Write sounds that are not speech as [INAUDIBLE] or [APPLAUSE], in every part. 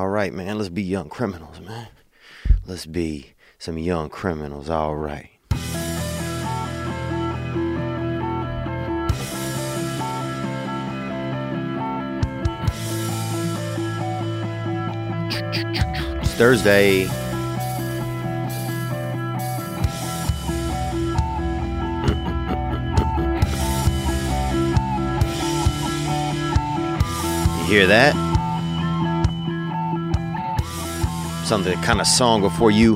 All right, man. Let's be young criminals, man. Let's be some young criminals. All right. It's Thursday. You hear that? Something kind of song before you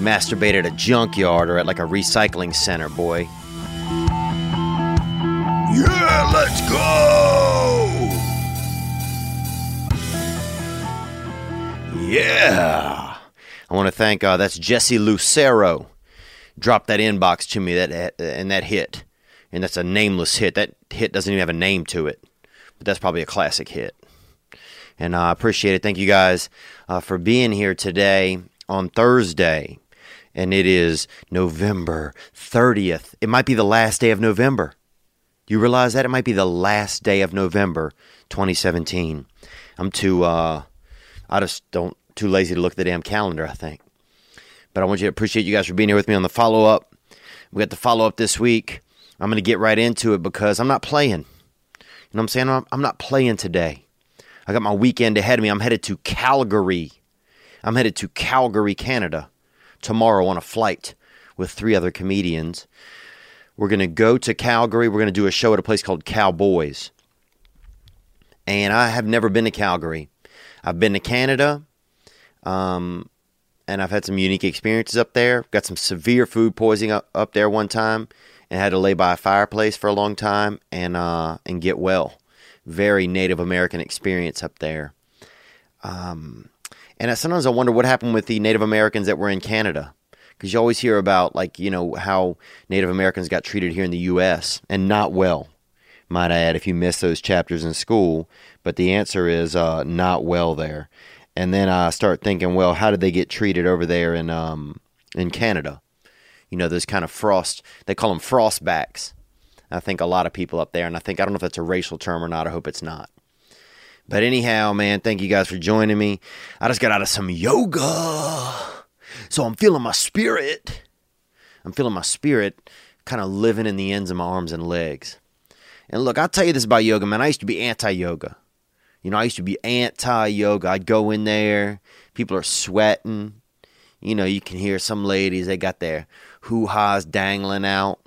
masturbate at a junkyard or at like a recycling center, boy. Yeah, let's go! Yeah. I want to thank uh, that's Jesse Lucero. Dropped that inbox to me that and that hit, and that's a nameless hit. That hit doesn't even have a name to it, but that's probably a classic hit. And uh, I appreciate it. Thank you guys uh, for being here today on Thursday, and it is November thirtieth. It might be the last day of November. You realize that it might be the last day of November, 2017. I'm too. Uh, I just don't too lazy to look at the damn calendar. I think. But I want you to appreciate you guys for being here with me on the follow up. We got the follow up this week. I'm going to get right into it because I'm not playing. You know what I'm saying? I'm not playing today. I got my weekend ahead of me. I'm headed to Calgary. I'm headed to Calgary, Canada tomorrow on a flight with three other comedians. We're going to go to Calgary. We're going to do a show at a place called Cowboys. And I have never been to Calgary. I've been to Canada, um, and I've had some unique experiences up there. Got some severe food poisoning up, up there one time, and had to lay by a fireplace for a long time and uh, and get well. Very Native American experience up there. Um, and I, sometimes I wonder what happened with the Native Americans that were in Canada, because you always hear about like you know how Native Americans got treated here in the U.S. and not well. Might I add, if you missed those chapters in school, but the answer is uh, not well there. And then I start thinking, well, how did they get treated over there in um, in Canada? You know, those kind of frost. They call them frostbacks. I think a lot of people up there, and I think I don't know if that's a racial term or not. I hope it's not. But anyhow, man, thank you guys for joining me. I just got out of some yoga, so I'm feeling my spirit. I'm feeling my spirit, kind of living in the ends of my arms and legs. And look, I'll tell you this about yoga, man. I used to be anti yoga. You know, I used to be anti yoga. I'd go in there, people are sweating. You know, you can hear some ladies, they got their hoo ha's dangling out.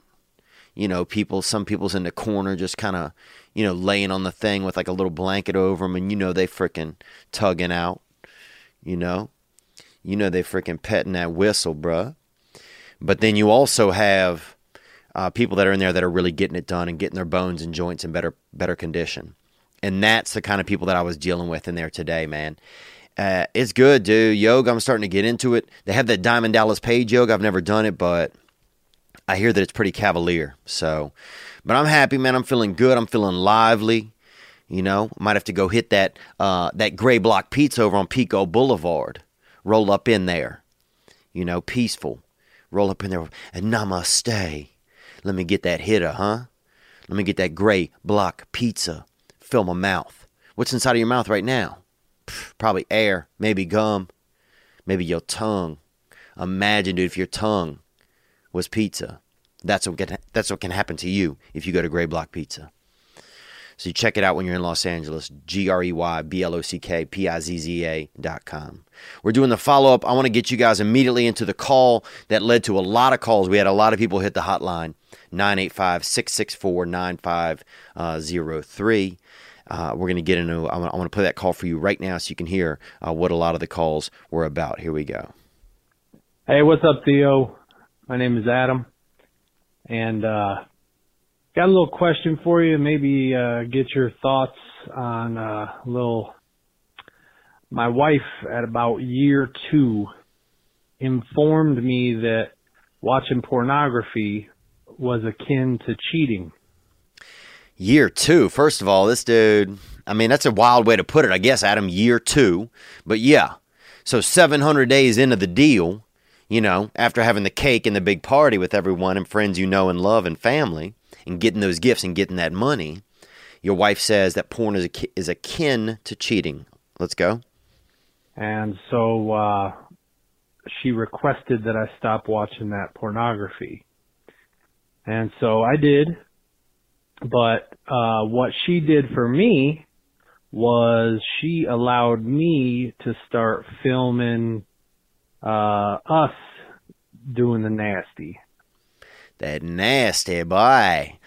You know, people, some people's in the corner just kind of, you know, laying on the thing with like a little blanket over them, and you know, they freaking tugging out. You know, you know, they freaking petting that whistle, bruh. But then you also have uh, people that are in there that are really getting it done and getting their bones and joints in better better condition. And that's the kind of people that I was dealing with in there today, man. Uh, it's good, dude. Yoga, I'm starting to get into it. They have that Diamond Dallas Page yoga. I've never done it, but I hear that it's pretty cavalier. So, but I'm happy, man. I'm feeling good. I'm feeling lively. You know, might have to go hit that uh, that Grey Block Pizza over on Pico Boulevard. Roll up in there. You know, peaceful. Roll up in there and namaste. Let me get that hitter, huh? Let me get that Grey Block Pizza. Fill my mouth. What's inside of your mouth right now? Probably air, maybe gum, maybe your tongue. Imagine, dude, if your tongue was pizza. That's what can, that's what can happen to you if you go to Grey Block Pizza. So you check it out when you're in Los Angeles. G R E Y B L O C K P I Z Z A dot com. We're doing the follow up. I want to get you guys immediately into the call that led to a lot of calls. We had a lot of people hit the hotline 985 664 9503. Uh, we're going to get into, I want to play that call for you right now so you can hear uh, what a lot of the calls were about. Here we go. Hey, what's up, Theo? My name is Adam. And, uh, got a little question for you. Maybe, uh, get your thoughts on uh, a little. My wife, at about year two, informed me that watching pornography was akin to cheating. Year two. First of all, this dude, I mean, that's a wild way to put it, I guess, Adam. Year two. But yeah. So 700 days into the deal, you know, after having the cake and the big party with everyone and friends you know and love and family, and getting those gifts and getting that money, your wife says that porn is, is akin to cheating. Let's go. And so uh, she requested that I stop watching that pornography. And so I did. But uh, what she did for me was she allowed me to start filming uh, us doing the nasty. That nasty boy.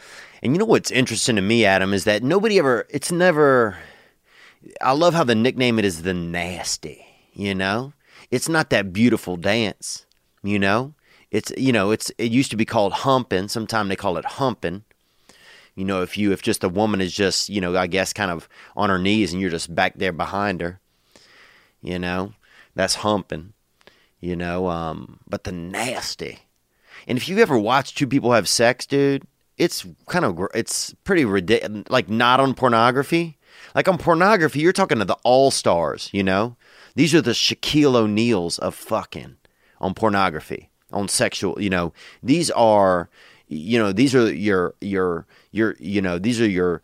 And you know what's interesting to me, Adam, is that nobody ever, it's never, I love how the nickname it is the nasty, you know? It's not that beautiful dance, you know? It's, you know, it's, it used to be called humping. Sometimes they call it humping. You know, if you, if just a woman is just, you know, I guess kind of on her knees and you're just back there behind her, you know, that's humping, you know, um, but the nasty. And if you ever watch two people have sex, dude, it's kind of it's pretty ridiculous. Like not on pornography. Like on pornography, you're talking to the all stars. You know, these are the Shaquille O'Neals of fucking on pornography on sexual. You know, these are you know these are your your your you know these are your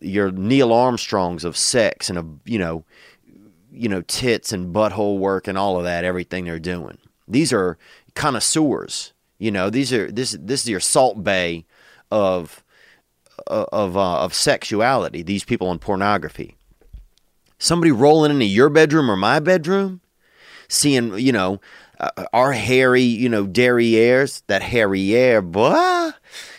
your Neil Armstrongs of sex and of you know you know tits and butthole work and all of that everything they're doing. These are connoisseurs. You know, these are this this is your Salt Bae of of uh, of sexuality. These people on pornography. Somebody rolling into your bedroom or my bedroom, seeing you know uh, our hairy you know derrieres, that hairy air boy,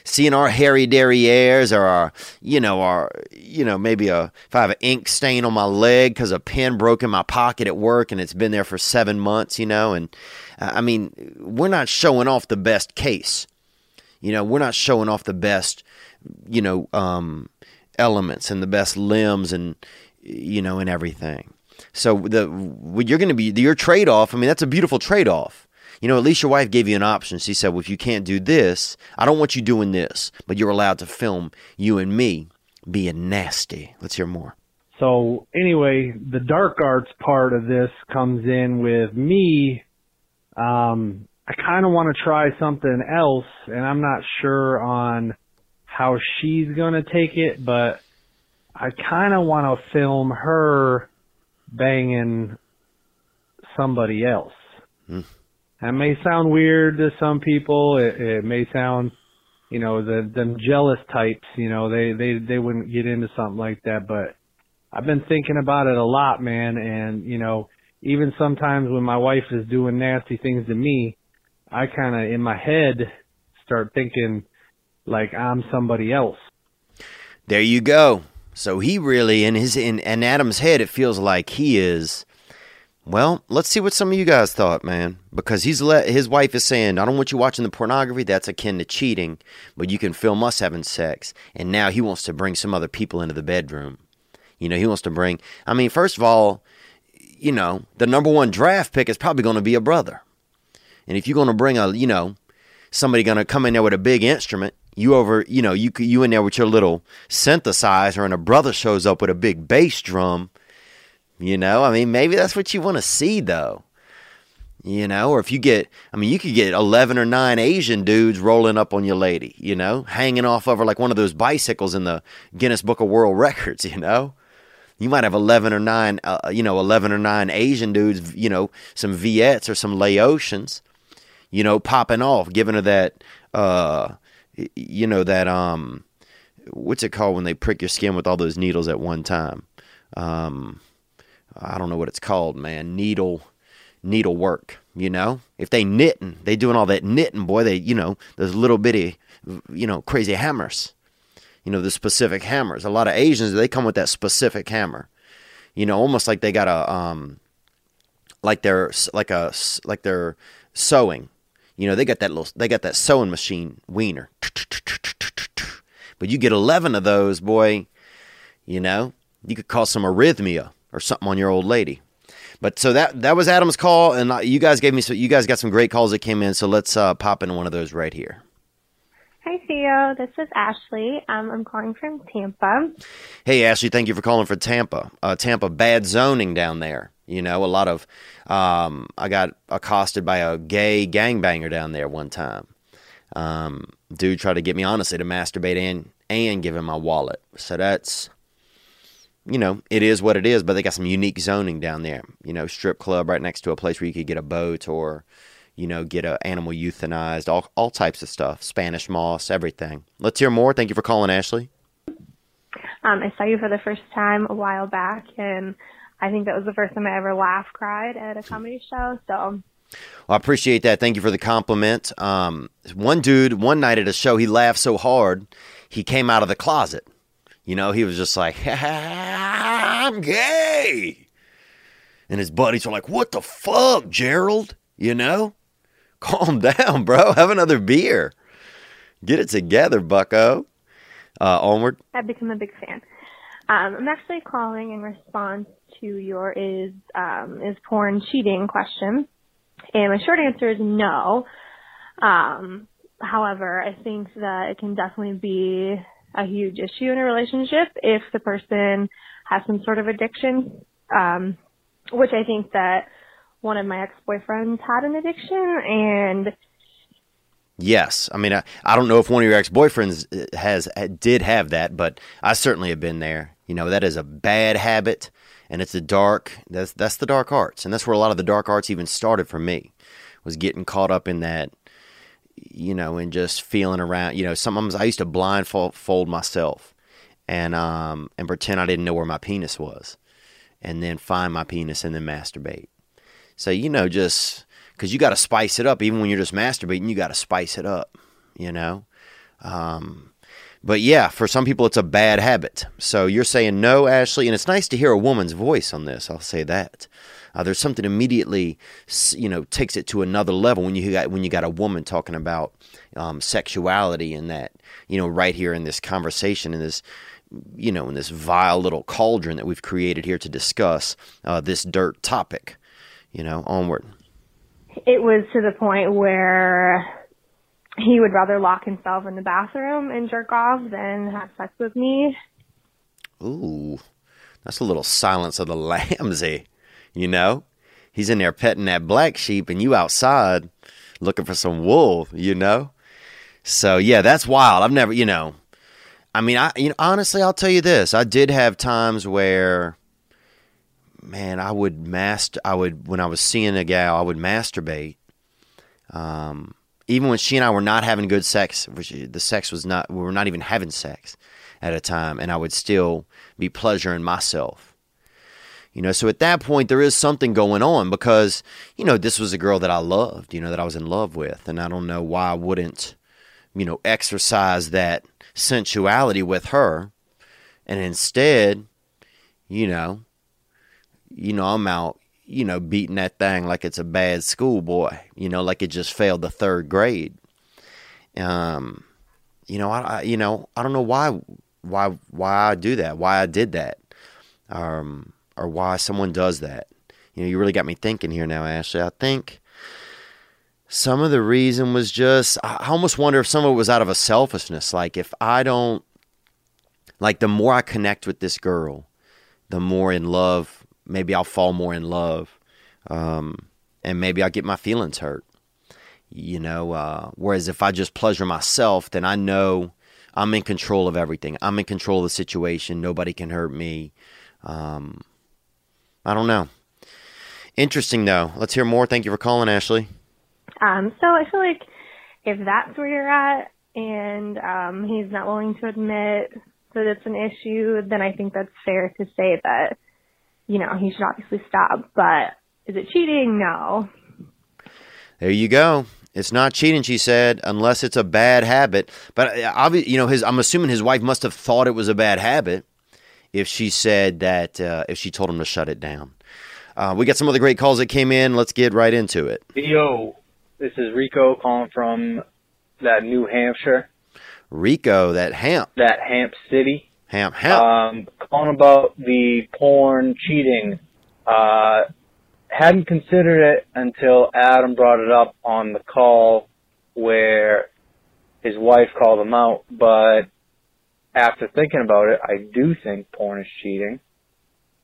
seeing our hairy derrieres or our you know our you know maybe a if I have an ink stain on my leg because a pen broke in my pocket at work and it's been there for seven months, you know, and I mean we're not showing off the best case you know, we're not showing off the best, you know, um, elements and the best limbs and you know and everything. So the you're going to be your trade off. I mean, that's a beautiful trade off. You know, at least your wife gave you an option. She said, "Well, if you can't do this, I don't want you doing this, but you're allowed to film you and me being nasty." Let's hear more. So anyway, the dark arts part of this comes in with me um, I kind of want to try something else, and I'm not sure on how she's going to take it, but I kind of want to film her banging somebody else. Mm. That may sound weird to some people. It, it may sound, you know, the them jealous types. You know, they they they wouldn't get into something like that. But I've been thinking about it a lot, man. And you know, even sometimes when my wife is doing nasty things to me, I kind of in my head start thinking like I'm somebody else. There you go. So he really in his in, in Adam's head it feels like he is well, let's see what some of you guys thought, man. Because he's let his wife is saying, "I don't want you watching the pornography. That's akin to cheating, but you can film us having sex." And now he wants to bring some other people into the bedroom. You know, he wants to bring. I mean, first of all, you know, the number one draft pick is probably going to be a brother. And if you're going to bring a, you know, somebody to come in there with a big instrument, you over, you know, you you in there with your little synthesizer, and a brother shows up with a big bass drum. You know, I mean, maybe that's what you want to see, though. You know, or if you get, I mean, you could get 11 or 9 Asian dudes rolling up on your lady, you know, hanging off of her like one of those bicycles in the Guinness Book of World [LAUGHS] Records, you know you might have 11 or 9 uh, you know 11 or 9 asian dudes you know some viettes or some laotians you know, popping off, giving her that, uh, you know, that, um, what's it called when they prick your skin with all those needles at one time? Um, I don't know what it's called, man. Needle, needle work. You know, if they knitting, they doing all that knitting, boy. They, you know, those little bitty, you know, crazy hammers. You know, the specific hammers. A lot of Asians they come with that specific hammer. You know, almost like they got a, um, like they're like a like they're sewing you know, they got that little, they got that sewing machine wiener. But you get 11 of those, boy, you know, you could cause some arrhythmia or something on your old lady. But so that that was Adam's call, and you guys gave me so you guys got some great calls that came in. So let's uh, pop in one of those right here. Hi Theo, this is Ashley. Um, I'm calling from Tampa. Hey Ashley, thank you for calling for Tampa. Uh, Tampa, bad zoning down there. You know, a lot of um, I got accosted by a gay gangbanger down there one time. Um, dude tried to get me honestly to masturbate and and give him my wallet. So that's you know, it is what it is, but they got some unique zoning down there. You know, strip club right next to a place where you could get a boat or, you know, get an animal euthanized, all, all types of stuff, Spanish moss, everything. Let's hear more. Thank you for calling, Ashley. Um, I saw you for the first time a while back, and I think that was the first time I ever laughed, cried at a comedy show. So well, I appreciate that. Thank you for the compliment. Um, one dude, one night at a show, he laughed so hard, he came out of the closet. You know, he was just like, [LAUGHS] I'm gay. And his buddies were like, What the fuck, Gerald? You know? [LAUGHS] Calm down, bro. Have another beer. Get it together, bucko. Uh, onward. I've become a big fan. Um, I'm actually calling in response to your is um, is porn cheating question, and my short answer is no. Um, however, I think that it can definitely be a huge issue in a relationship if the person has some sort of addiction, um, which I think that one of my ex-boyfriends had an addiction and Yes, I mean I, I don't know if one of your ex boyfriends uh, has did have that, but I certainly have been there. You know that is a bad habit, and it's a dark. That's that's the dark arts, and that's where a lot of the dark arts even started for me, was getting caught up in that, you know, and just feeling around. You know, sometimes I used to blindfold myself, and um and pretend I didn't know where my penis was, and then find my penis and then masturbate. So you know, just because you got to spice it up. Even when you're just masturbating, you got to spice it up, you know? Um, but yeah, for some people, it's a bad habit. So you're saying no, Ashley, and it's nice to hear a woman's voice on this. I'll say that. Uh, there's something immediately, you know, takes it to another level when you got when you got a woman talking about um, sexuality and that, you know, right here in this conversation in this, you know, in this vile little cauldron that we've created here to discuss uh, this dirt topic. You know, onward it was to the point where he would rather lock himself in the bathroom and jerk off than have sex with me. Ooh, that's a little silence of the [LAUGHS] lambsy, you know? He's in there petting that black sheep and you outside looking for some wool, you know? So yeah, that's wild. I've never, you know, I mean, I, you know, honestly, I'll tell you this. I did have times where man, I would master. I would when I was seeing a gal, I would masturbate. Um, even when she and I were not having good sex, which the sex was not, we were not even having sex at a time, and I would still be pleasuring myself. You know, so at that point, there is something going on because, you know, this was a girl that I loved, you know, that I was in love with. And I don't know why I wouldn't, you know, exercise that sensuality with her. And instead, you know, you know, I'm out, you know, beating that thing like it's a bad schoolboy, you know, like it just failed the third grade. Um, you know, I, I, you know, I don't know why, why, why I do that, why I did that, um, or why someone does that. You know, you really got me thinking here now, Ashley. I think some of the reason was just, I almost wonder if some of it was out of a selfishness. Like, if I don't, like, the more I connect with this girl, the more in love maybe I'll fall more in love, um, and maybe I'll get my feelings hurt. You know, uh, whereas if I just pleasure myself, then I know I'm in control of everything. I'm in control of the situation. Nobody can hurt me. Um, I don't know. Interesting though. Let's hear more. Thank you for calling, Ashley. Um, so I feel like if that's where you're at and um, he's not willing to admit that it's an issue, then I think that's fair to say that you know, he should obviously stop. But is it cheating? No. There you go. It's not cheating, she said, unless it's a bad habit. But uh, obviously, you know, his. I'm assuming his wife must have thought it was a bad habit if she said that uh, if she told him to shut it down. Uh, we got some other great calls that came in. Let's get right into it. Yo, this is Rico calling from that New Hampshire. Rico, that Hamp. That Hamp City. Hamp, Hamp. Um, calling about the porn cheating. Uh, hadn't considered it until Adam brought it up on the call where his wife called him out, but after thinking about it, I do think porn is cheating.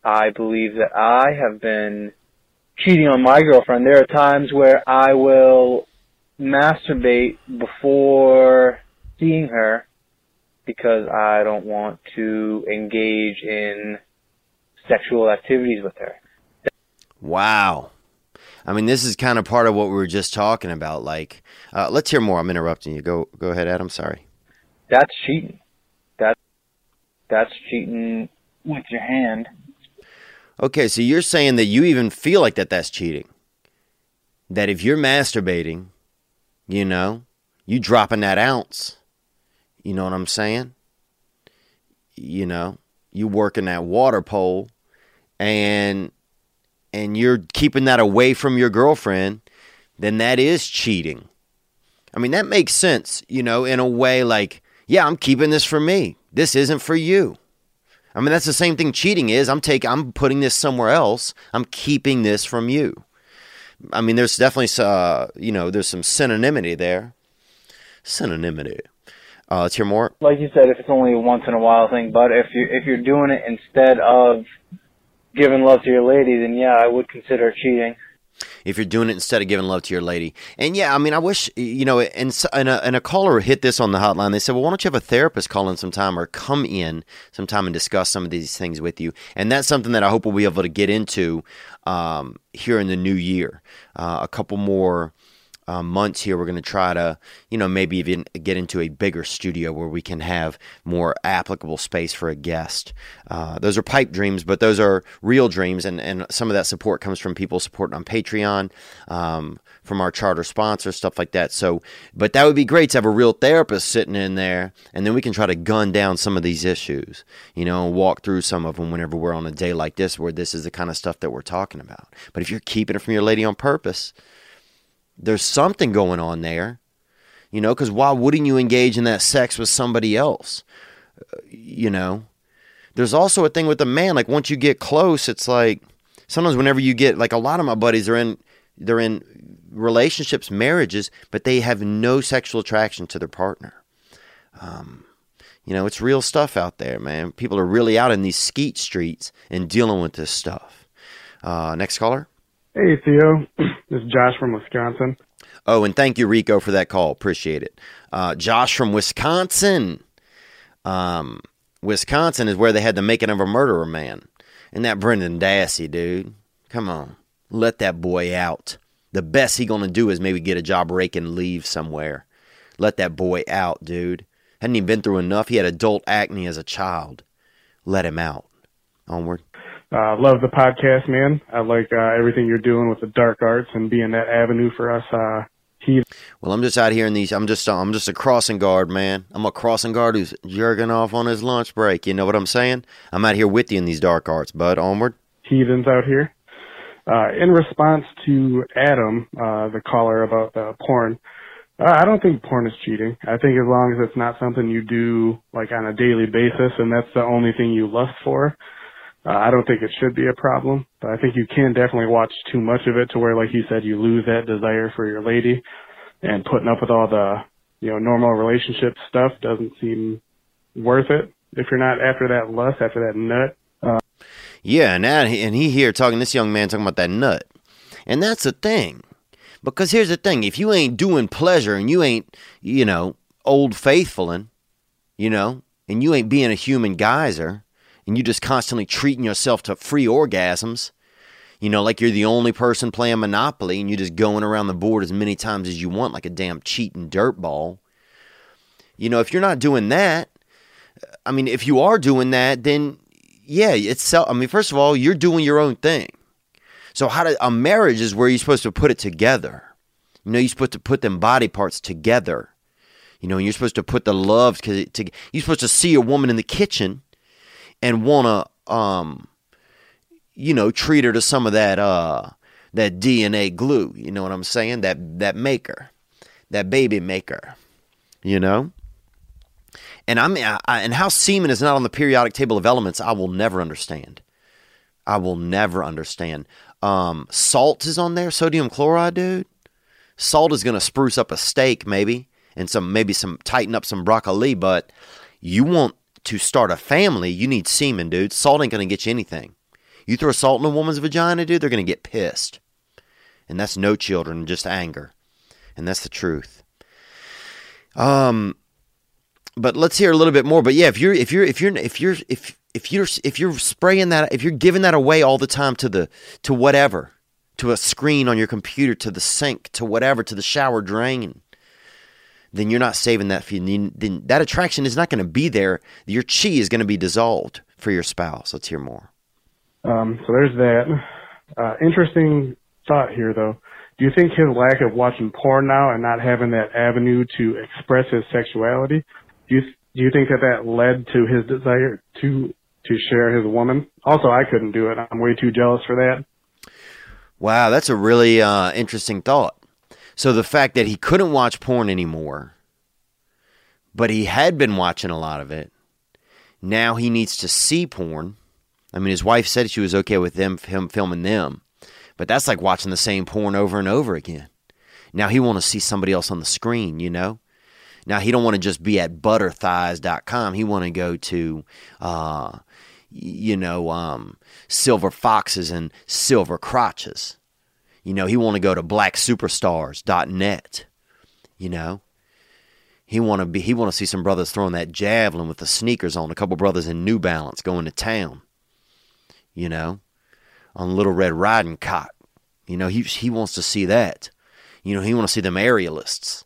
I believe that I have been cheating on my girlfriend. There are times where I will masturbate before seeing her because I don't want to engage in sexual activities with her. Wow. I mean, this is kind of part of what we were just talking about. Like, uh, let's hear more. I'm interrupting you. Go, go ahead, Adam. Sorry. That's cheating. That that's cheating with your hand. Okay, so you're saying that you even feel like that that's cheating. That if you're masturbating, you know, you dropping that ounce. You know what I'm saying? You know, you working that water pole and and you're keeping that away from your girlfriend, then that is cheating. I mean, that makes sense, you know, in a way like, yeah, I'm keeping this for me. This isn't for you. I mean, that's the same thing cheating is. I'm taking, I'm putting this somewhere else. I'm keeping this from you. I mean, there's definitely, uh, you know, there's some synonymity there. Synonymity. Uh, let's hear more. Like you said, if it's only a once in a while thing, but if you if you're doing it instead of giving love to your lady, then yeah, I would consider cheating. If you're doing it instead of giving love to your lady, and yeah, I mean, I wish you know, and and a, and a caller hit this on the hotline. They said, "Well, why don't you have a therapist call in sometime or come in sometime and discuss some of these things with you?" And that's something that I hope we'll be able to get into um, here in the new year. Uh, a couple more uh, months here, we're going to try to, you know, maybe even get into a bigger studio where we can have more applicable space for a guest. Uh, those are pipe dreams, but those are real dreams, and, and some of that support comes from people supporting on Patreon, um, from our charter sponsors, stuff like that. So, but that would be great to have a real therapist sitting in there, and then we can try to gun down some of these issues, you know, walk through some of them whenever we're on a day like this, where this is the kind of stuff that we're talking about. But if you're keeping it from your lady on purpose, there's something going on there. You know, because why wouldn't you engage in that sex with somebody else? Uh, you know, there's also a thing with the man. Like once you get close, it's like sometimes whenever you get like a lot of my buddies are in they're in relationships, marriages, but they have no sexual attraction to their partner. Um, you know, it's real stuff out there, man. People are really out in these skeet streets and dealing with this stuff. Uh, next caller. Hey, Theo. [CLEARS THROAT] This is Josh from Wisconsin. Oh, and thank you, Rico, for that call. Appreciate it. Uh, Josh from Wisconsin. Um, Wisconsin is where they had the making of a murderer man. And that Brendan Dassey, dude. Come on. Let that boy out. The best he gonna do is maybe get a job raking leaves somewhere. Let that boy out, dude. Hadn't he been through enough? He had adult acne as a child. Let him out. Onward. Uh, love the podcast, man. I like uh, everything you're doing with the dark arts and being that avenue for us. Uh. Well, I'm just out here in these. I'm just. I'm just a crossing guard, man. I'm a crossing guard who's jerking off on his lunch break. You know what I'm saying? I'm out here with you in these dark arts, bud. Onward. heathens out here. Uh, in response to Adam, uh, the caller about the porn, uh, I don't think porn is cheating. I think as long as it's not something you do like on a daily basis and that's the only thing you lust for, uh, I don't think it should be a problem. But I think you can definitely watch too much of it to where, like you said, you lose that desire for your lady and putting up with all the, you know, normal relationship stuff doesn't seem worth it if you're not after that lust, after that nut. Yeah, and that, and he here talking this young man talking about that nut, and that's the thing, because here's the thing: if you ain't doing pleasure and you ain't, you know, old faithfuling, you know, and you ain't being a human geyser, and you just constantly treating yourself to free orgasms, you know, like you're the only person playing Monopoly and you're just going around the board as many times as you want, like a damn cheating dirtball. You know, if you're not doing that, I mean, if you are doing that, then yeah, it's. I mean, first of all, you're doing your own thing. So how do a marriage is where you're supposed to put it together. You know, you're supposed to put them body parts together. You know, you're supposed to put the love because you're supposed to see a woman in the kitchen and want to, um, you know, treat her to some of that uh that DNA glue. You know what I'm saying? That that maker, that baby maker. You know. And I'm I, and how semen is not on the periodic table of elements, I will never understand. I will never understand. Um, salt is on there, sodium chloride, dude. Salt is gonna spruce up a steak, maybe, and some maybe some tighten up some broccoli. But you want to start a family, you need semen, dude. Salt ain't gonna get you anything. You throw salt in a woman's vagina, dude, they're gonna get pissed, and that's no children, just anger, and that's the truth. Um, but let's hear a little bit more. But yeah, if you're if you're if you're if you're if if you're if you're spraying that if you're giving that away all the time to the to whatever to a screen on your computer to the sink to whatever to the shower drain then you're not saving that for you. Then that attraction is not going to be there. Your chi is going to be dissolved for your spouse. Let's hear more. Um, so there's that. Uh, interesting thought here, though. Do you think his lack of watching porn now and not having that avenue to express his sexuality, do you do you think that that led to his desire to to share his woman? Also, I couldn't do it. I'm way too jealous for that. Wow, that's a really uh, interesting thought. So the fact that he couldn't watch porn anymore, but he had been watching a lot of it, now he needs to see porn. I mean, his wife said she was okay with them him filming them, but that's like watching the same porn over and over again. Now he want to see somebody else on the screen, you know. Now he don't want to just be at butterthighs.com. He want to go to, uh, you know, um, silver foxes and silver crotches. You know, he want to go to blacksuperstars.net. You know, he want to be he want to see some brothers throwing that javelin with the sneakers on. A couple brothers in New Balance going to town. You know, on Little Red Riding Cock. You know, he he wants to see that. You know, he want to see them aerialists.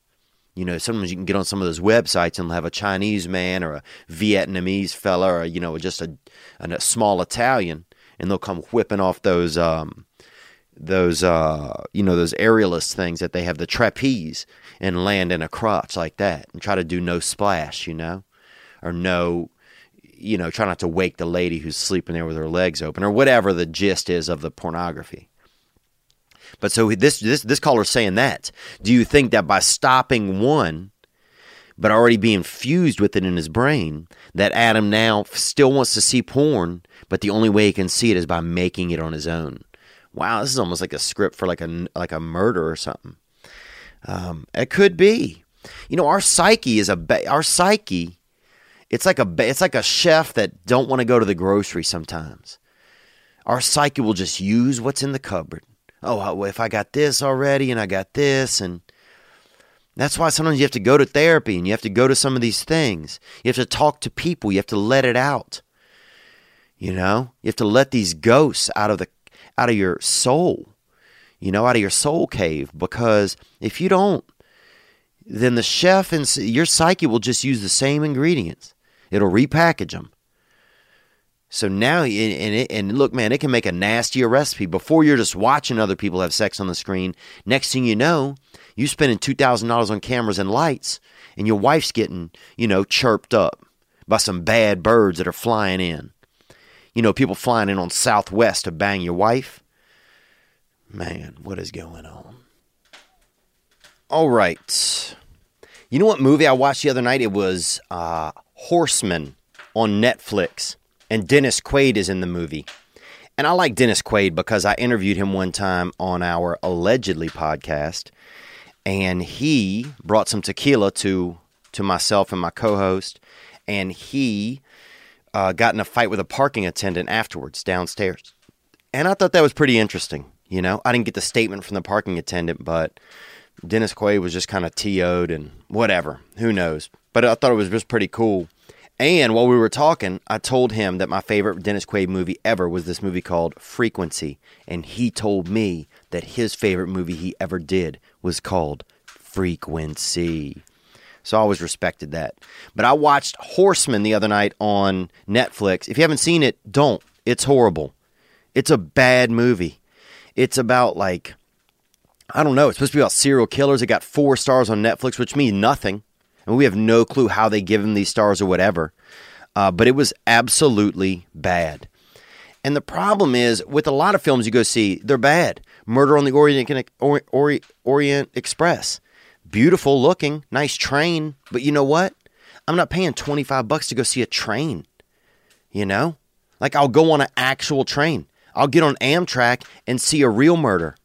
You know, sometimes you can get on some of those websites and have a Chinese man or a Vietnamese fella or you know just a, a small Italian, and they'll come whipping off those um, those uh, you know those aerialist things that they have the trapeze and land in a crotch like that and try to do no splash you know or no you know try not to wake the lady who's sleeping there with her legs open or whatever the gist is of the pornography. But so this this this caller's saying that. Do you think that by stopping one but already being fused with it in his brain that adam now still wants to see porn but the only way he can see it is by making it on his own wow, this is almost like a script for like a like a murder or something. Um, it could be. You know, our psyche is a our psyche. It's like a it's like a chef that don't want to go to the grocery sometimes. Our psyche will just use what's in the cupboard. Oh, if I got this already and I got this and that's why sometimes you have to go to therapy and you have to go to some of these things. You have to talk to people. You have to let it out. You know, you have to let these ghosts out of the out of your soul, you know, out of your soul cave. Because if you don't, then the chef and your psyche will just use the same ingredients. It'll repackage them. So now, and, it, and look, man, it can make a nastier recipe. Before you're just watching other people have sex on the screen, next thing you know, you're spending $2,000 on cameras and lights, and your wife's getting, you know, chirped up by some bad birds that are flying in you know, people flying in on Southwest to bang your wife. Man, what is going on? All right. You know what movie I watched the other night? It was uh, Horseman on Netflix, and Dennis Quaid is in the movie. And I like Dennis Quaid because I interviewed him one time on our allegedly podcast, and he brought some tequila to to myself and my co-host, and he uh, got in a fight with a parking attendant afterwards downstairs. And I thought that was pretty interesting. You know, I didn't get the statement from the parking attendant, but Dennis Quaid was just kind of TO'd and whatever. Who knows? But I thought it was just pretty cool. And while we were talking, I told him that my favorite Dennis Quaid movie ever was this movie called Frequency. And he told me that his favorite movie he ever did was called Frequency. So I always respected that. But I watched Horseman the other night on Netflix. If you haven't seen it, don't. It's horrible. It's a bad movie. It's about like I don't know. It's supposed to be about serial killers. It got four stars on Netflix, which means nothing. And we have no clue how they give them these stars or whatever. Uh, but it was absolutely bad. And the problem is with a lot of films you go see, they're bad. Murder on the Orient, Orient, Orient Express beautiful looking, nice train, but you know what? I'm not paying 25 bucks to go see a train. You know? Like I'll go on an actual train. I'll get on Amtrak and see a real murder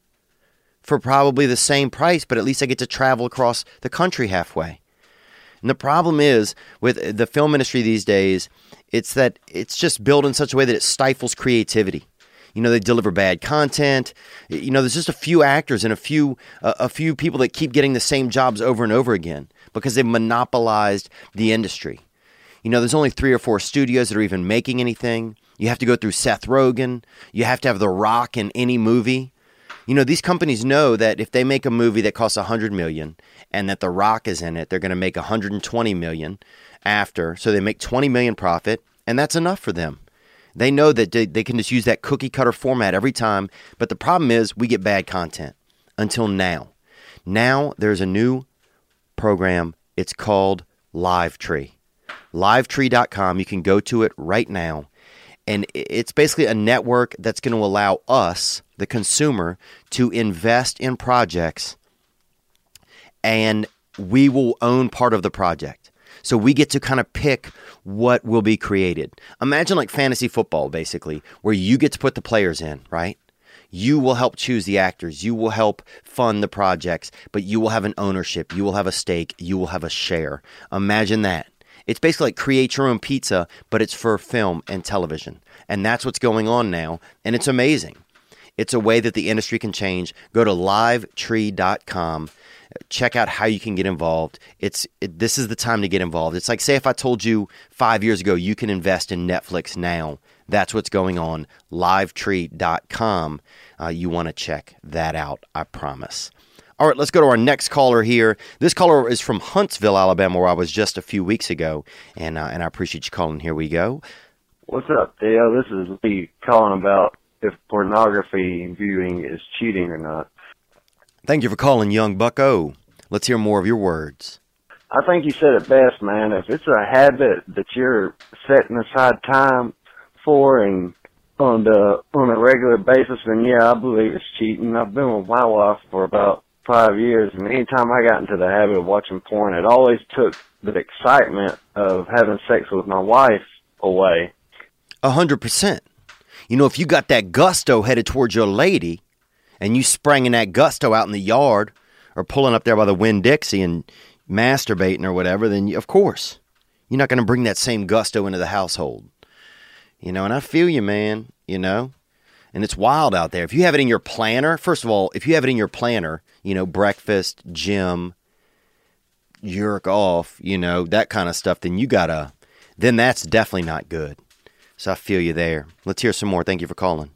for probably the same price, but at least I get to travel across the country halfway. And the problem is with the film industry these days, it's that it's just built in such a way that it stifles creativity you know they deliver bad content you know there's just a few actors and a few uh, a few people that keep getting the same jobs over and over again because they've monopolized the industry. You know, there's only three or four studios that are even making anything. You have to go through Seth Rogen. You have to have The Rock in any movie. You know, these companies know that if they make a movie that costs 100 million and that The Rock is in it, they're going to make 120 million after. So they make 20 million profit, and that's enough for them. They know that they, can just use that cookie cutter format every time. But the problem is we get bad content until now. Now there's a new program. It's called LiveTree. LiveTree.com. You can go to it right now. And it's basically a network that's going to allow us, the consumer, to invest in projects and we will own part of the project. So we get to kind of pick what will be created. Imagine like fantasy football, basically, where you get to put the players in, right? You will help choose the actors. You will help fund the projects, but you will have an ownership. You will have a stake. You will have a share. Imagine that. It's basically like create your own pizza, but it's for film and television. And that's what's going on now. And it's amazing. It's a way that the industry can change. Go to livetree.com check out how you can get involved. It's it, this is the time to get involved. It's like say if I told you 5 years ago you can invest in Netflix now. That's what's going on. Livetree.com. Uh, you want to check that out. I promise. All right, let's go to our next caller here. This caller is from Huntsville, Alabama, where I was just a few weeks ago, and uh, and I appreciate you calling. Here we go. What's up, Dale? This is Lee calling about if pornography viewing is cheating or not. Thank you for calling, young bucko. Let's hear more of your words. I think you said it best, man. If it's a habit that you're setting aside time for and on the on a regular basis, then yeah, I believe it's cheating. I've been with my wife for about five years, and anytime I got into the habit of watching porn, it always took the excitement of having sex with my wife away. A hundred percent. You know, if you got that gusto headed towards your lady, and you sprang in that gusto out in the yard or pulling up there by the Winn Dixie and masturbating or whatever, then you, of course you're not going to bring that same gusto into the household. You know, and I feel you, man, you know, and it's wild out there. If you have it in your planner, first of all, if you have it in your planner, you know, breakfast, gym, jerk off, you know, that kind of stuff, then you gotta, then that's definitely not good. So I feel you there. Let's hear some more. Thank you for calling.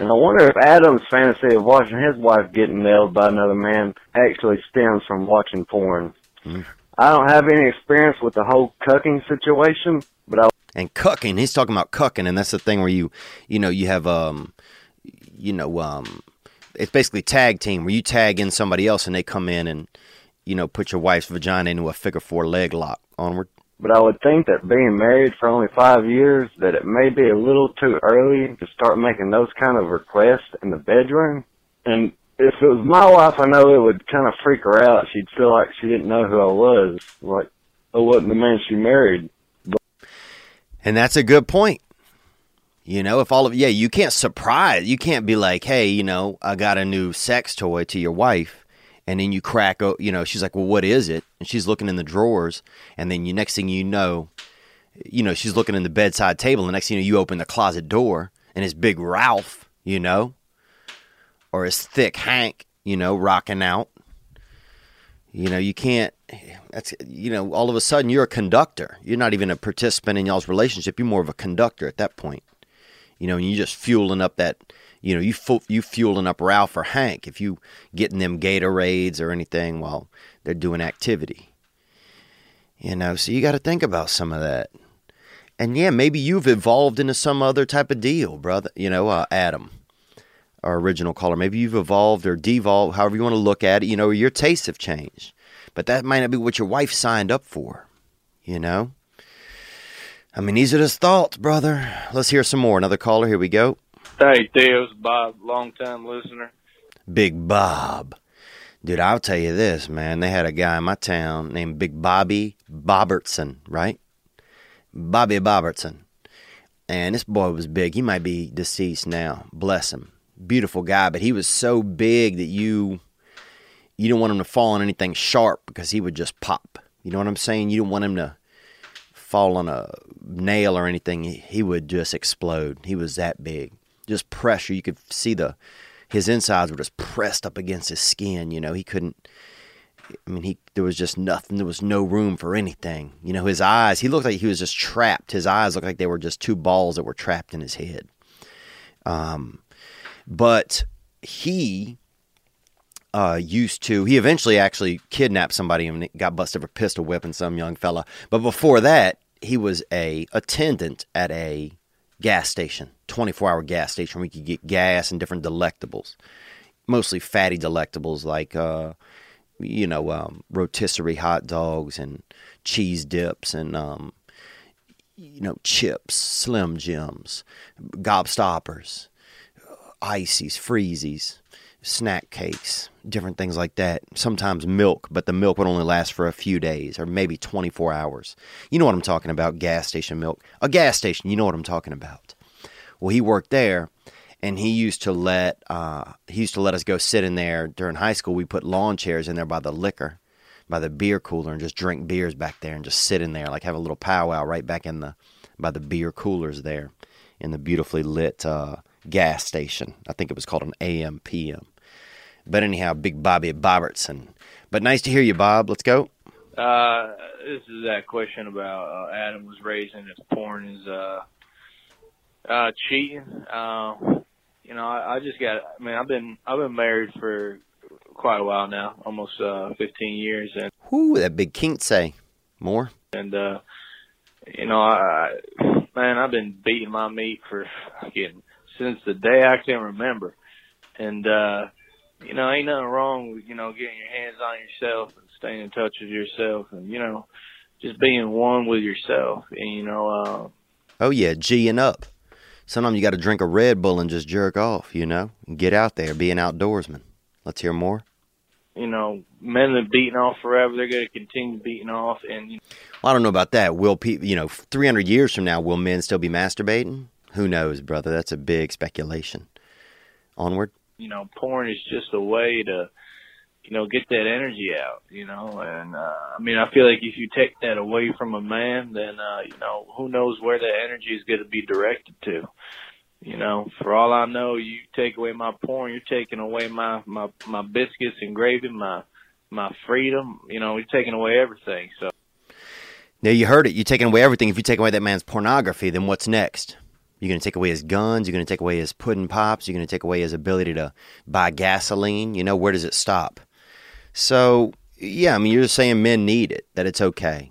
And I wonder if Adam's fantasy of watching his wife getting nailed by another man actually stems from watching porn. Mm. I don't have any experience with the whole cucking situation, but I and cucking. He's talking about cucking, and that's the thing where you, you know, you have um, you know, um, it's basically tag team where you tag in somebody else and they come in and, you know, put your wife's vagina into a figure four leg lock onward. But I would think that being married for only five years, that it may be a little too early to start making those kind of requests in the bedroom. And if it was my wife, I know it would kind of freak her out. She'd feel like she didn't know who I was, like I wasn't the man she married. But- and that's a good point. You know, if all of yeah, you can't surprise. You can't be like, hey, you know, I got a new sex toy to your wife and then you crack you know she's like well what is it? And she's looking in the drawers and then you next thing you know you know she's looking in the bedside table and next thing you know you open the closet door and it's big ralph you know or it's thick hank you know rocking out. You know you can't that's you know all of a sudden you're a conductor. You're not even a participant in y'all's relationship. You're more of a conductor at that point. You know and you're just fueling up that you know, you fu- you fueling up Ralph or Hank if you getting them Gatorades or anything while they're doing activity. You know, so you got to think about some of that. And yeah, maybe you've evolved into some other type of deal, brother. You know, uh, Adam, our original caller. Maybe you've evolved or devolved, however you want to look at it. You know, your tastes have changed, but that might not be what your wife signed up for. You know. I mean, these are just thoughts, brother. Let's hear some more. Another caller. Here we go. Hey, Theo's Bob, long time listener. Big Bob. Dude, I'll tell you this, man. They had a guy in my town named Big Bobby Bobertson, right? Bobby Bobertson. And this boy was big. He might be deceased now. Bless him. Beautiful guy, but he was so big that you you don't want him to fall on anything sharp because he would just pop. You know what I'm saying? You don't want him to fall on a nail or anything. He would just explode. He was that big just pressure. You could see the his insides were just pressed up against his skin. You know, he couldn't. I mean, he there was just nothing. There was no room for anything. You know, his eyes. He looked like he was just trapped. His eyes looked like they were just two balls that were trapped in his head. Um, but he uh, used to. He eventually actually kidnapped somebody and got busted for pistol whipping some young fella. But before that, he was a attendant at a gas station, 24 hour gas station you could get gas and different delectables, mostly fatty delectables like, uh, you know, um, rotisserie hot dogs and cheese dips and, um, you know, chips, Slim Jims, gobstoppers, ices, freezies, snack cakes, different things like that. Sometimes milk, but the milk would only last for a few days or maybe 24 hours. You know what I'm talking about gas station milk. A gas station, you know what I'm talking about. Well, he worked there and he used to let uh, he used to let us go sit in there during high school. We put lawn chairs in there by the liquor, by the beer cooler, and just drink beers back there and just sit in there, like have a little powwow right back in the by the beer coolers there, in the beautifully lit uh, gas station. I think it was called an AM PM. But anyhow, Big Bobby Bobertson. But nice to hear you, Bob. Let's go. Uh, this is that question about uh, Adam was raising if porn is uh, uh, cheating. Uh, you know, I, I just got. I mean, I've been I've been married for quite a while now, almost uh, 15 years, and Whoo, that big kink say. More? and uh, you know, I man, I've been beating my meat for fucking since the day I can remember, and uh, you know, ain't nothing wrong with you know getting your hands on yourself and staying in touch with yourself, and you know, just being one with yourself, and you know, uh, Oh, yeah, G and up. Sometimes you got to drink a Red Bull and just jerk off, you know? And get out there, be an outdoorsman. Let's hear more. you know, men that beating off forever, they're going to continue beating off, and you Well, I don't know about that. Will pe- you know, 300 years from now, will men still be masturbating? Who knows, brother? That's a big speculation. Onward. you know, porn is just a way to, you know, get that energy out, you know, and, uh, I mean, I feel like if you take that away from a man, then, uh, you know, who knows where that energy is going to be directed to. You know, for all I know, you take away my porn, you're taking away my, my, my biscuits and gravy, my, my freedom, you know, you're taking away everything. So, Now, you heard it. You're taking away everything. If you take away that man's pornography, then what's next? You're going to take away his guns. You're going to take away his pudding pops. You're going to take away his ability to buy gasoline. You know, where does it stop? So, yeah, I mean, you're saying men need it, that it's okay.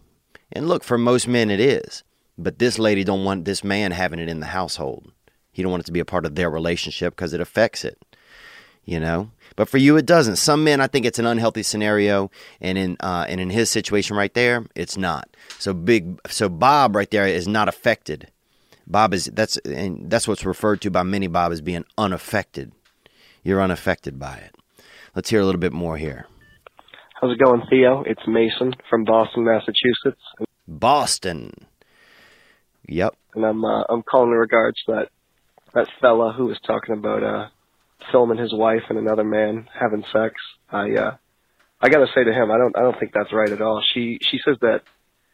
And look, for most men, it is. But this lady don't want this man having it in the household. He don't want it to be a part of their relationship because it affects it. You know, but for you, it doesn't. Some men, I think it's an unhealthy scenario, and in uh, and in his situation right there, it's not. So big. So Bob right there is not affected. Bob is that's and that's what's referred to by many Bob as being unaffected. You're unaffected by it. Let's hear a little bit more here. How's it going, Theo? It's Mason from Boston, Massachusetts, Boston. Yep. and I'm uh, I'm calling in regards to that that fella who was talking about uh filming his wife and another man having sex. I uh I gotta say to him, I don't I don't think that's right at all. She she says that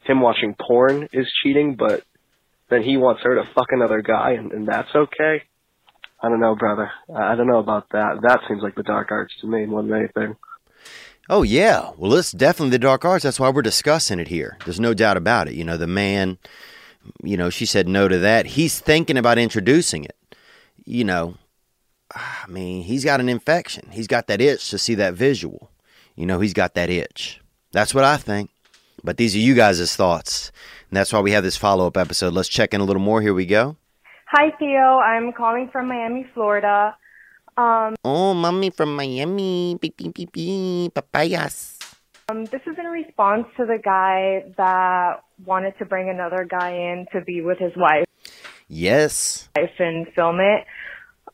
him watching porn is cheating, but then he wants her to fuck another guy, and, and that's okay. I don't know, brother. I don't know about that. That seems like the dark arts to me more than anything. Oh yeah. Well, it's definitely the dark arts. That's why we're discussing it here. There's no doubt about it. You know, the man. You know, she said no to that. He's thinking about introducing it. You know, ah, I mean, he's got an infection. He's got that itch to see that visual. You know, he's got that itch. That's what I think. But these are you guys' thoughts. And that's why we have this follow up episode. Let's check in a little more. Here we go. Hi, Theo. I'm calling from Miami, Florida. Um, Oh, mommy from Miami. Beep, beep, beep, beep. Papayas. um, this is in response to the guy that wanted to bring another guy in to be with his wife Yes. and film it.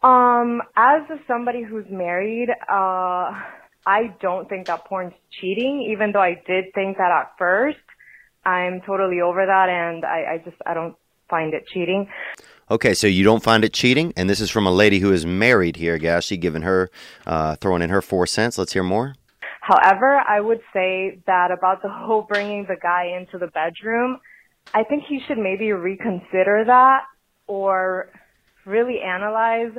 Um, as somebody who's married, uh, I don't think that porn's cheating, even though I did think that at first. I'm totally over that and I, I just, I don't find it cheating. Okay, so you don't find it cheating, and this is from a lady who is married here. She giving her, uh, throwing in her four cents. Let's hear more. However, I would say that about the whole bringing the guy into the bedroom, I think he should maybe reconsider that or really analyze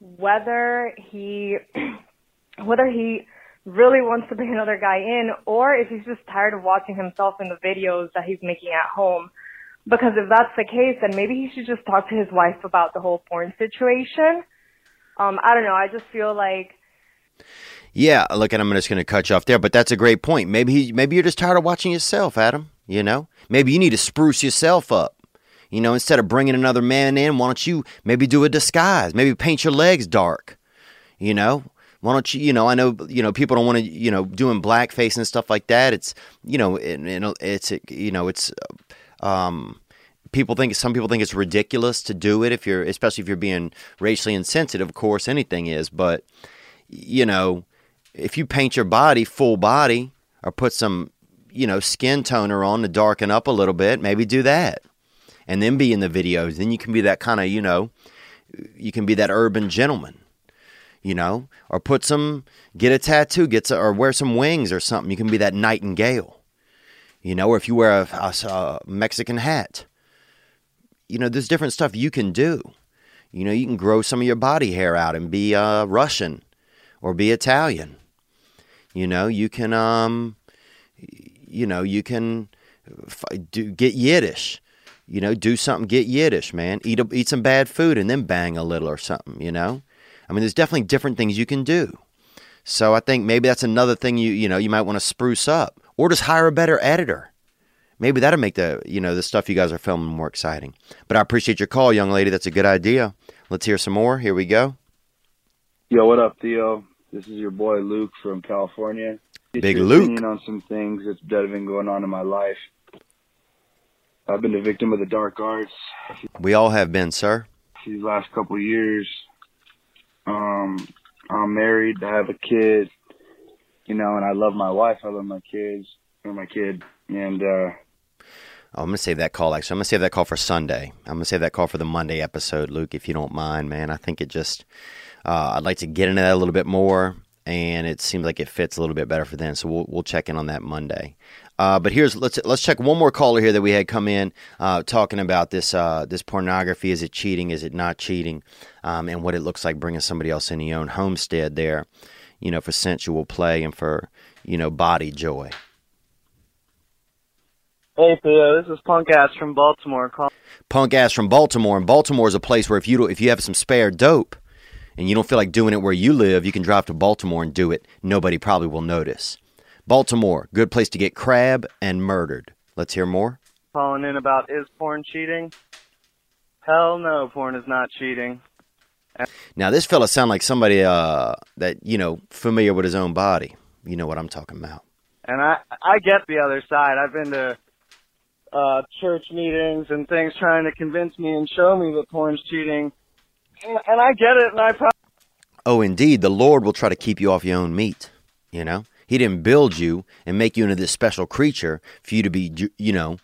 whether he, [CLEARS THROAT] whether he really wants to bring another guy in or if he's just tired of watching himself in the videos that he's making at home. Because if that's the case, then maybe he should just talk to his wife about the whole porn situation. Um, I don't know. I just feel like Yeah, look, and I'm just going to cut you off there, but that's a great point. Maybe he, maybe you're just tired of watching yourself, Adam. You know, maybe you need to spruce yourself up. You know, instead of bringing another man in, why don't you maybe do a disguise? Maybe paint your legs dark. You know, why don't you? You know, I know you know people don't want to you know doing blackface and stuff like that. It's you know, it, it, it's you know, it's um, people think some people think it's ridiculous to do it if you're especially if you're being racially insensitive. Of course, anything is, but you know, if you paint your body full body or put some you know skin toner on to darken up a little bit, maybe do that, and then be in the videos. Then you can be that kind of you know, you can be that urban gentleman you know, or put some, get a tattoo, get to, or wear some wings or something. You can be that nightingale, you know, or if you wear a, a, a Mexican hat, you know, there's different stuff you can do. You know, you can grow some of your body hair out and be uh, Russian or be Italian. You know, you can, um, you know, you can f- do, get Yiddish. You know, do something, get Yiddish, man. Eat a, eat some bad food and then bang a little or something. You know, I mean, there's definitely different things you can do. So I think maybe that's another thing you you know you might want to spruce up, or just hire a better editor. Maybe that'll make the you know the stuff you guys are filming more exciting. But I appreciate your call, young lady. That's a good idea. Let's hear some more. Here we go. Yo, what up, Theo? This is your boy Luke from California. Get Big your Luke. opinion on some things that's been going on in my life. I've been a victim of the dark arts We all have been, sir. these last couple of years. Um, I'm married. I have a kid. You know, and I love my wife. I love my kids or my kid. And uh, Oh, I'm gonna save that call. Actually, I'm gonna save that call for Sunday. I'm gonna save that call for the Monday episode, Luke, if you don't mind, man. I think it just, uh, I'd like to get into that a little bit more, and it seems like it fits a little bit better for then. So we'll we'll check in on that Monday. Uh, but here's let's let's check one more caller here that we had come in uh, talking about this uh, this pornography. Is it cheating? Is it not cheating? Um, and what it looks like bringing somebody else in your own homestead there, you know, for sensual play and for you know body joy. Hey Theo, this is Punk Ass from Baltimore. Call- punk ass from Baltimore, and Baltimore is a place where if you don't, if you have some spare dope and you don't feel like doing it where you live, you can drive to Baltimore and do it. Nobody probably will notice. Baltimore, good place to get crab and murdered. Let's hear more. calling in about is porn cheating? Hell no, porn is not cheating. Now this fella sound like somebody uh, that you know familiar with his own body. You know what I'm talking about. And I I get the other side. I've been to uh church meetings and things trying to convince me and show me that porn's cheating. And, and I get it and I probably Oh, indeed, the Lord will try to keep you off your own meat. You know, He didn't build you and make you into this special creature for you to be, you know,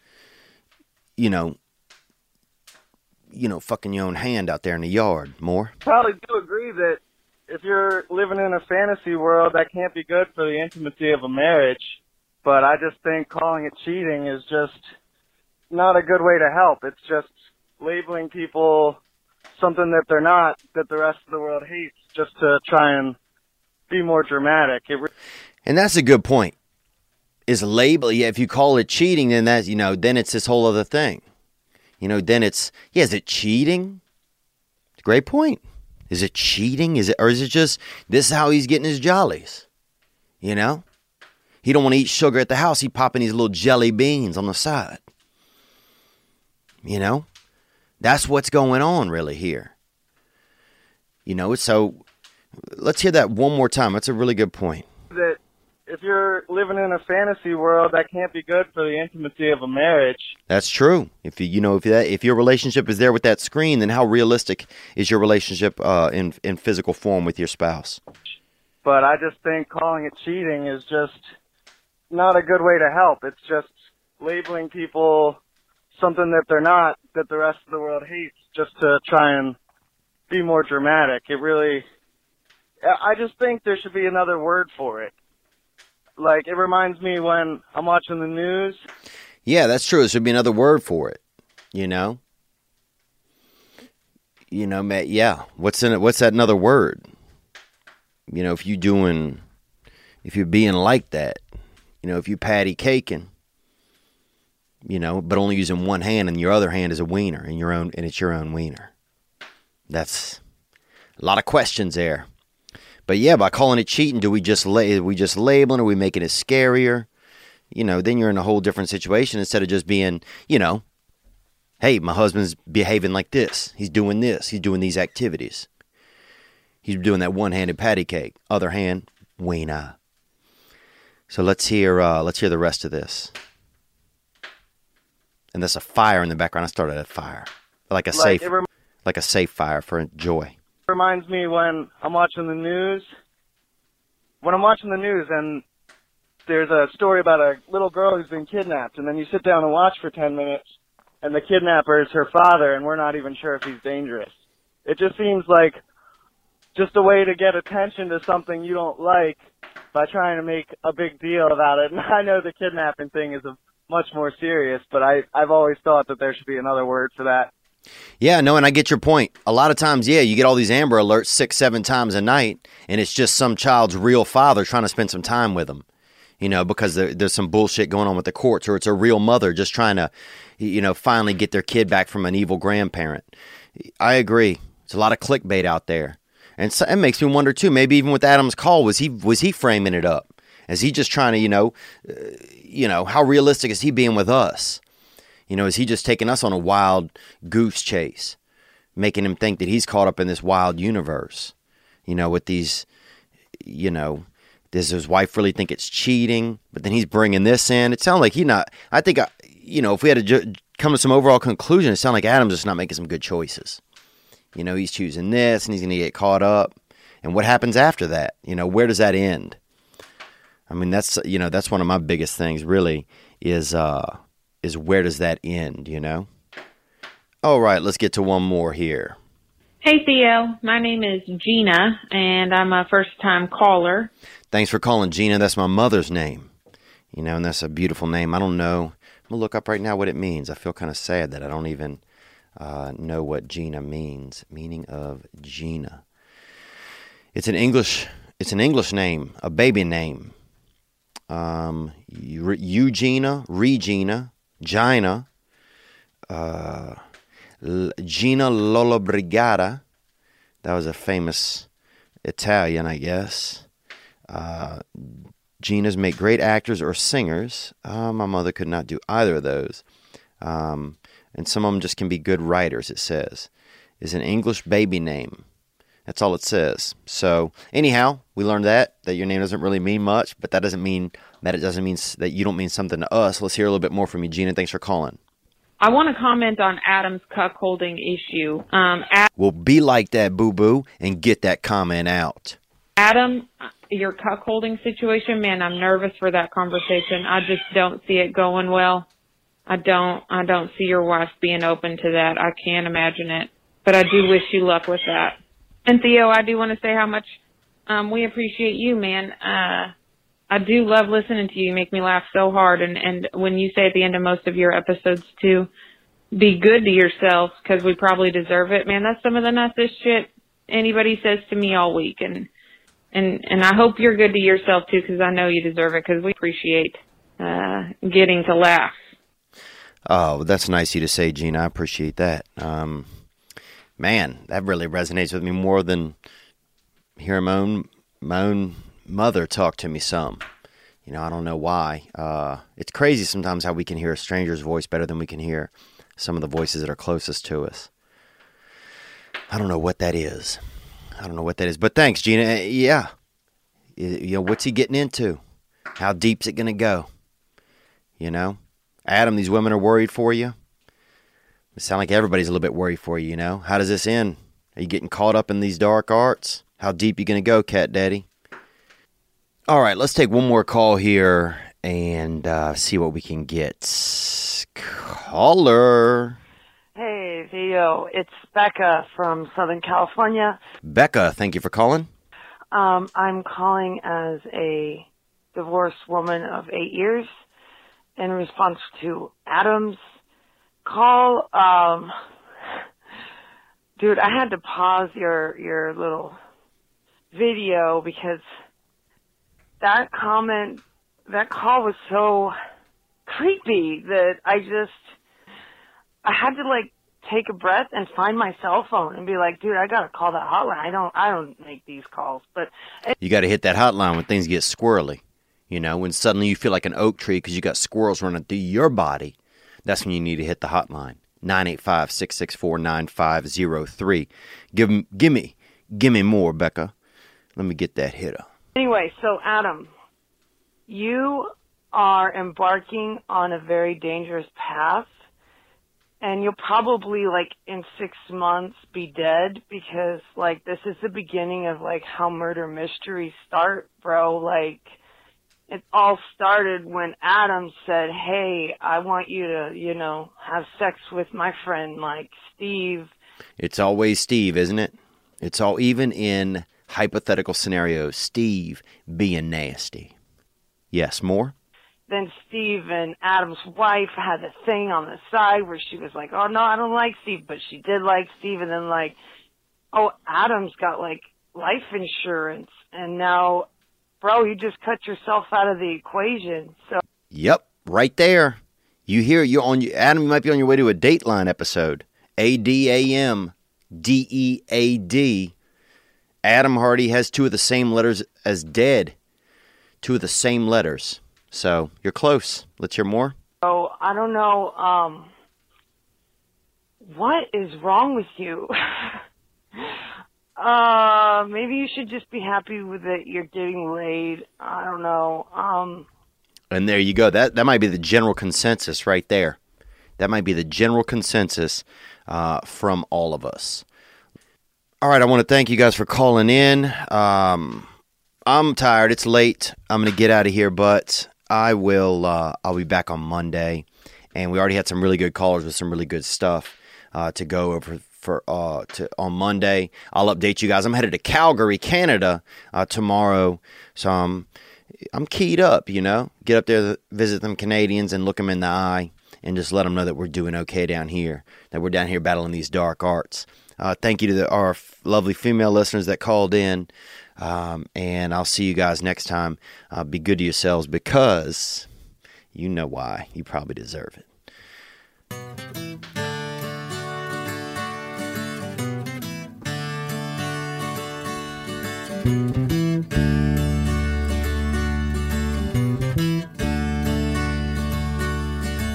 you know, you know, fucking your own hand out there in the yard. More. probably do agree that if you're living in a fantasy world that can't be good for the intimacy of a marriage. But I just think calling it cheating is just not a good way to help. It's just labeling people something that they're not that the rest of the world hates just to try and be more dramatic. It And that's a good point. Is label yeah, if you call it cheating, then that's you know, then it's this whole other thing. You know, then it's yeah, is it cheating? Great point. Is it cheating? Is it or is it just this is how he's getting his jollies? You know? He don't want to eat sugar at the house, he popping these little jelly beans on the side. You know? That's what's going on really here. You know, so let's hear that one more time. That's a really good point. that if you're living in a fantasy world that can't be good for the intimacy of a marriage. That's true. If you you know if that if your relationship is there with that screen, then how realistic is your relationship uh, in in physical form with your spouse? But I just think calling it cheating is just not a good way to help. It's just labeling people something that they're not that the rest of the world hates just to try and be more dramatic. It really I just think there should be another word for it. Like it reminds me when I'm watching the news Yeah, that's true. There should be another word for it. You know. You know, Matt. Yeah. What's in it? What's that another word? You know, if you doing, if you're being like that, you know, if you patty caking, you know, but only using one hand and your other hand is a wiener and your own and it's your own wiener. That's a lot of questions there. But yeah, by calling it cheating, do we just la- we just labeling? Are we making it scarier? You know, then you're in a whole different situation instead of just being, you know, hey, my husband's behaving like this. He's doing this. He's doing these activities. He's doing that one-handed patty cake. Other hand, wiener. So let's hear uh, let's hear the rest of this. And there's a fire in the background. I started a fire, like a Like, safe, rem- like a safe fire for joy. Reminds me when I'm watching the news. When I'm watching the news and there's a story about a little girl who's been kidnapped, and then you sit down and watch for 10 minutes, and the kidnapper is her father, and we're not even sure if he's dangerous. It just seems like just a way to get attention to something you don't like by trying to make a big deal about it. [LAUGHS] And I know the kidnapping thing is a much more serious, but I I've always thought that there should be another word for that. Yeah, no, and I get your point. A lot of times, yeah, you get all these Amber Alerts six, seven times a night, and it's just some child's real father trying to spend some time with them. You know, because there, there's some bullshit going on with the courts, or it's a real mother just trying to, you know, finally get their kid back from an evil grandparent. I agree. It's a lot of clickbait out there, and so, it makes me wonder too. Maybe even with Adam's call, was he was he framing it up? Is he just trying to, you know, uh, you know, how realistic is he being with us? You know, is he just taking us on a wild goose chase, making him think that he's caught up in this wild universe? You know, with these, you know, does his wife really think it's cheating? But then he's bringing this in. It sounds like he not. I think, I, you know, if we had to ju- come to some overall conclusion, it sounds like Adam's just not making some good choices. You know, he's choosing this, and he's going to get caught up. And what happens after that? You know, where does that end? I mean, that's you know, that's one of my biggest things. Really, is uh, is where does that end? You know. All right, let's get to one more here. Hey Theo, my name is Gina and I'm a first time caller. Thanks for calling, Gina. That's my mother's name. You know, and that's a beautiful name. I don't know. I'm gonna look up right now what it means. I feel kind of sad that I don't even uh, know what Gina means. Meaning of Gina. It's an English. It's an English name, a baby name. Um, Eugenia, Regina, Gina, uh, Gina Lollobrigida. That was a famous Italian, I guess. Uh, Ginas make great actors or singers. Uh, my mother could not do either of those. Um, and some of them just can be good writers, it says. Is an English baby name. That's all it says. So, anyhow, we learned that, that your name doesn't really mean much, but that doesn't mean that it doesn't mean that you don't mean something to us. Let's hear a little bit more from you, Gina. Thanks for calling. I want to comment on Adam's cuckolding issue. Um, Ad- Well, be like that, boo boo, and get that comment out. Adam, your cuckolding situation, man, I'm nervous for that conversation. I just don't see it going well. I don't, I don't see your wife being open to that. I can't imagine it, but I do wish you luck with that. And Theo, I do want to say how much um, we appreciate you, man. Uh, I do love listening to you. You make me laugh so hard. And, and when you say at the end of most of your episodes to be good to yourself because we probably deserve it, man, that's some of the nicest shit anybody says to me all week. And, and, and I hope you're good to yourself too because I know you deserve it because we appreciate, uh, getting to laugh. Oh, that's nice of you to say, Gene. I appreciate that. Um, man, that really resonates with me more than hearing my own my own mother talked to me some. You know, I don't know why. Uh, it's crazy sometimes how we can hear a stranger's voice better than we can hear some of the voices that are closest to us. I don't know what that is. I don't know what that is. But thanks, Gina. Uh, Yeah. You know, what's he getting into? How deep's it going to go? You know? Adam, these women are worried for you. It sounds like everybody's a little bit worried for you, you know? How does this end? Are you getting caught up in these dark arts? How deep you going to go, Cat Daddy? All right, let's take one more call here and uh, see what we can get. Caller. Hey, Theo. It's Becca from Southern California. Becca, thank you for calling. Um, I'm calling as a divorced woman of eight years in response to Adam's call. Um, dude, I had to pause your, your little video because that comment, that call was so creepy that I just, I had to like take a breath and find my cell phone and be like, dude, I gotta call that hotline. I don't, I don't make these calls, but You got to hit that hotline when things get squirrely. You know, when suddenly you feel like an oak tree because you got squirrels running through your body. That's when you need to hit the hotline. 985 664 9503. Give m- Give me, give me more, Becca. Let me get that hitter. Anyway, so Adam, you are embarking on a very dangerous path and you'll probably like in six months be dead because like this is the beginning of like how murder mysteries start, bro. Like it all started when Adam said, Hey, I want you to, you know, have sex with my friend like Steve. It's always Steve, isn't it? It's all, even in hypothetical scenarios, Steve being nasty. Yes, more? then Steve and Adam's wife had a thing on the side where she was like, "Oh no, I don't like Steve," but she did like Steve, and then like, "Oh, Adam's got like life insurance," and now, bro, you just cut yourself out of the equation. So Yep, right there. You hear you're on Adam. You might be on your way to a Dateline episode. A D A M D E A D. Adam Hardy has two of the same letters as dead. Two of the same letters. So you're close. Let's hear more. So I don't know. Um, what is wrong with you? [LAUGHS] uh, maybe you should just be happy with it. You're getting laid. I don't know. Um, And there you go. That that might be the general consensus right there. That might be the general consensus uh, from all of us. All right, I want to thank you guys for calling in. Um, I'm tired. It's late. I'm going to get out of here, but I will. Uh, I'll be back on Monday, and we already had some really good callers with some really good stuff uh, to go over for uh, to on Monday. I'll update you guys. I'm headed to Calgary, Canada uh, tomorrow, so I'm I'm keyed up. You know, get up there, visit them Canadians, and look them in the eye, and just let them know that we're doing okay down here. That we're down here battling these dark arts. Uh, thank you to the, our lovely female listeners that called in. Um, and I'll see you guys next time. Uh, be good to yourselves because you know why. You probably deserve it.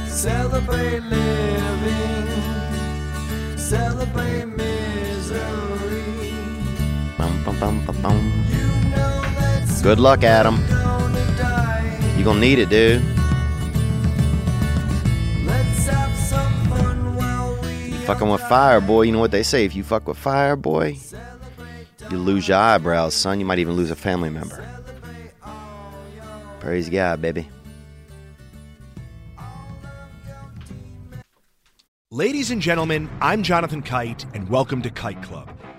Celebrate living, celebrate. Bum, bum, bum. Good luck, Adam. You're to need it, dude. You fucking with fire, boy. You know what they say. If you fuck with fire, boy, you lose your eyebrows, son. You might even lose a family member. Praise God, baby. Ladies and gentlemen, I'm Jonathan Kite, and welcome to Kite Club,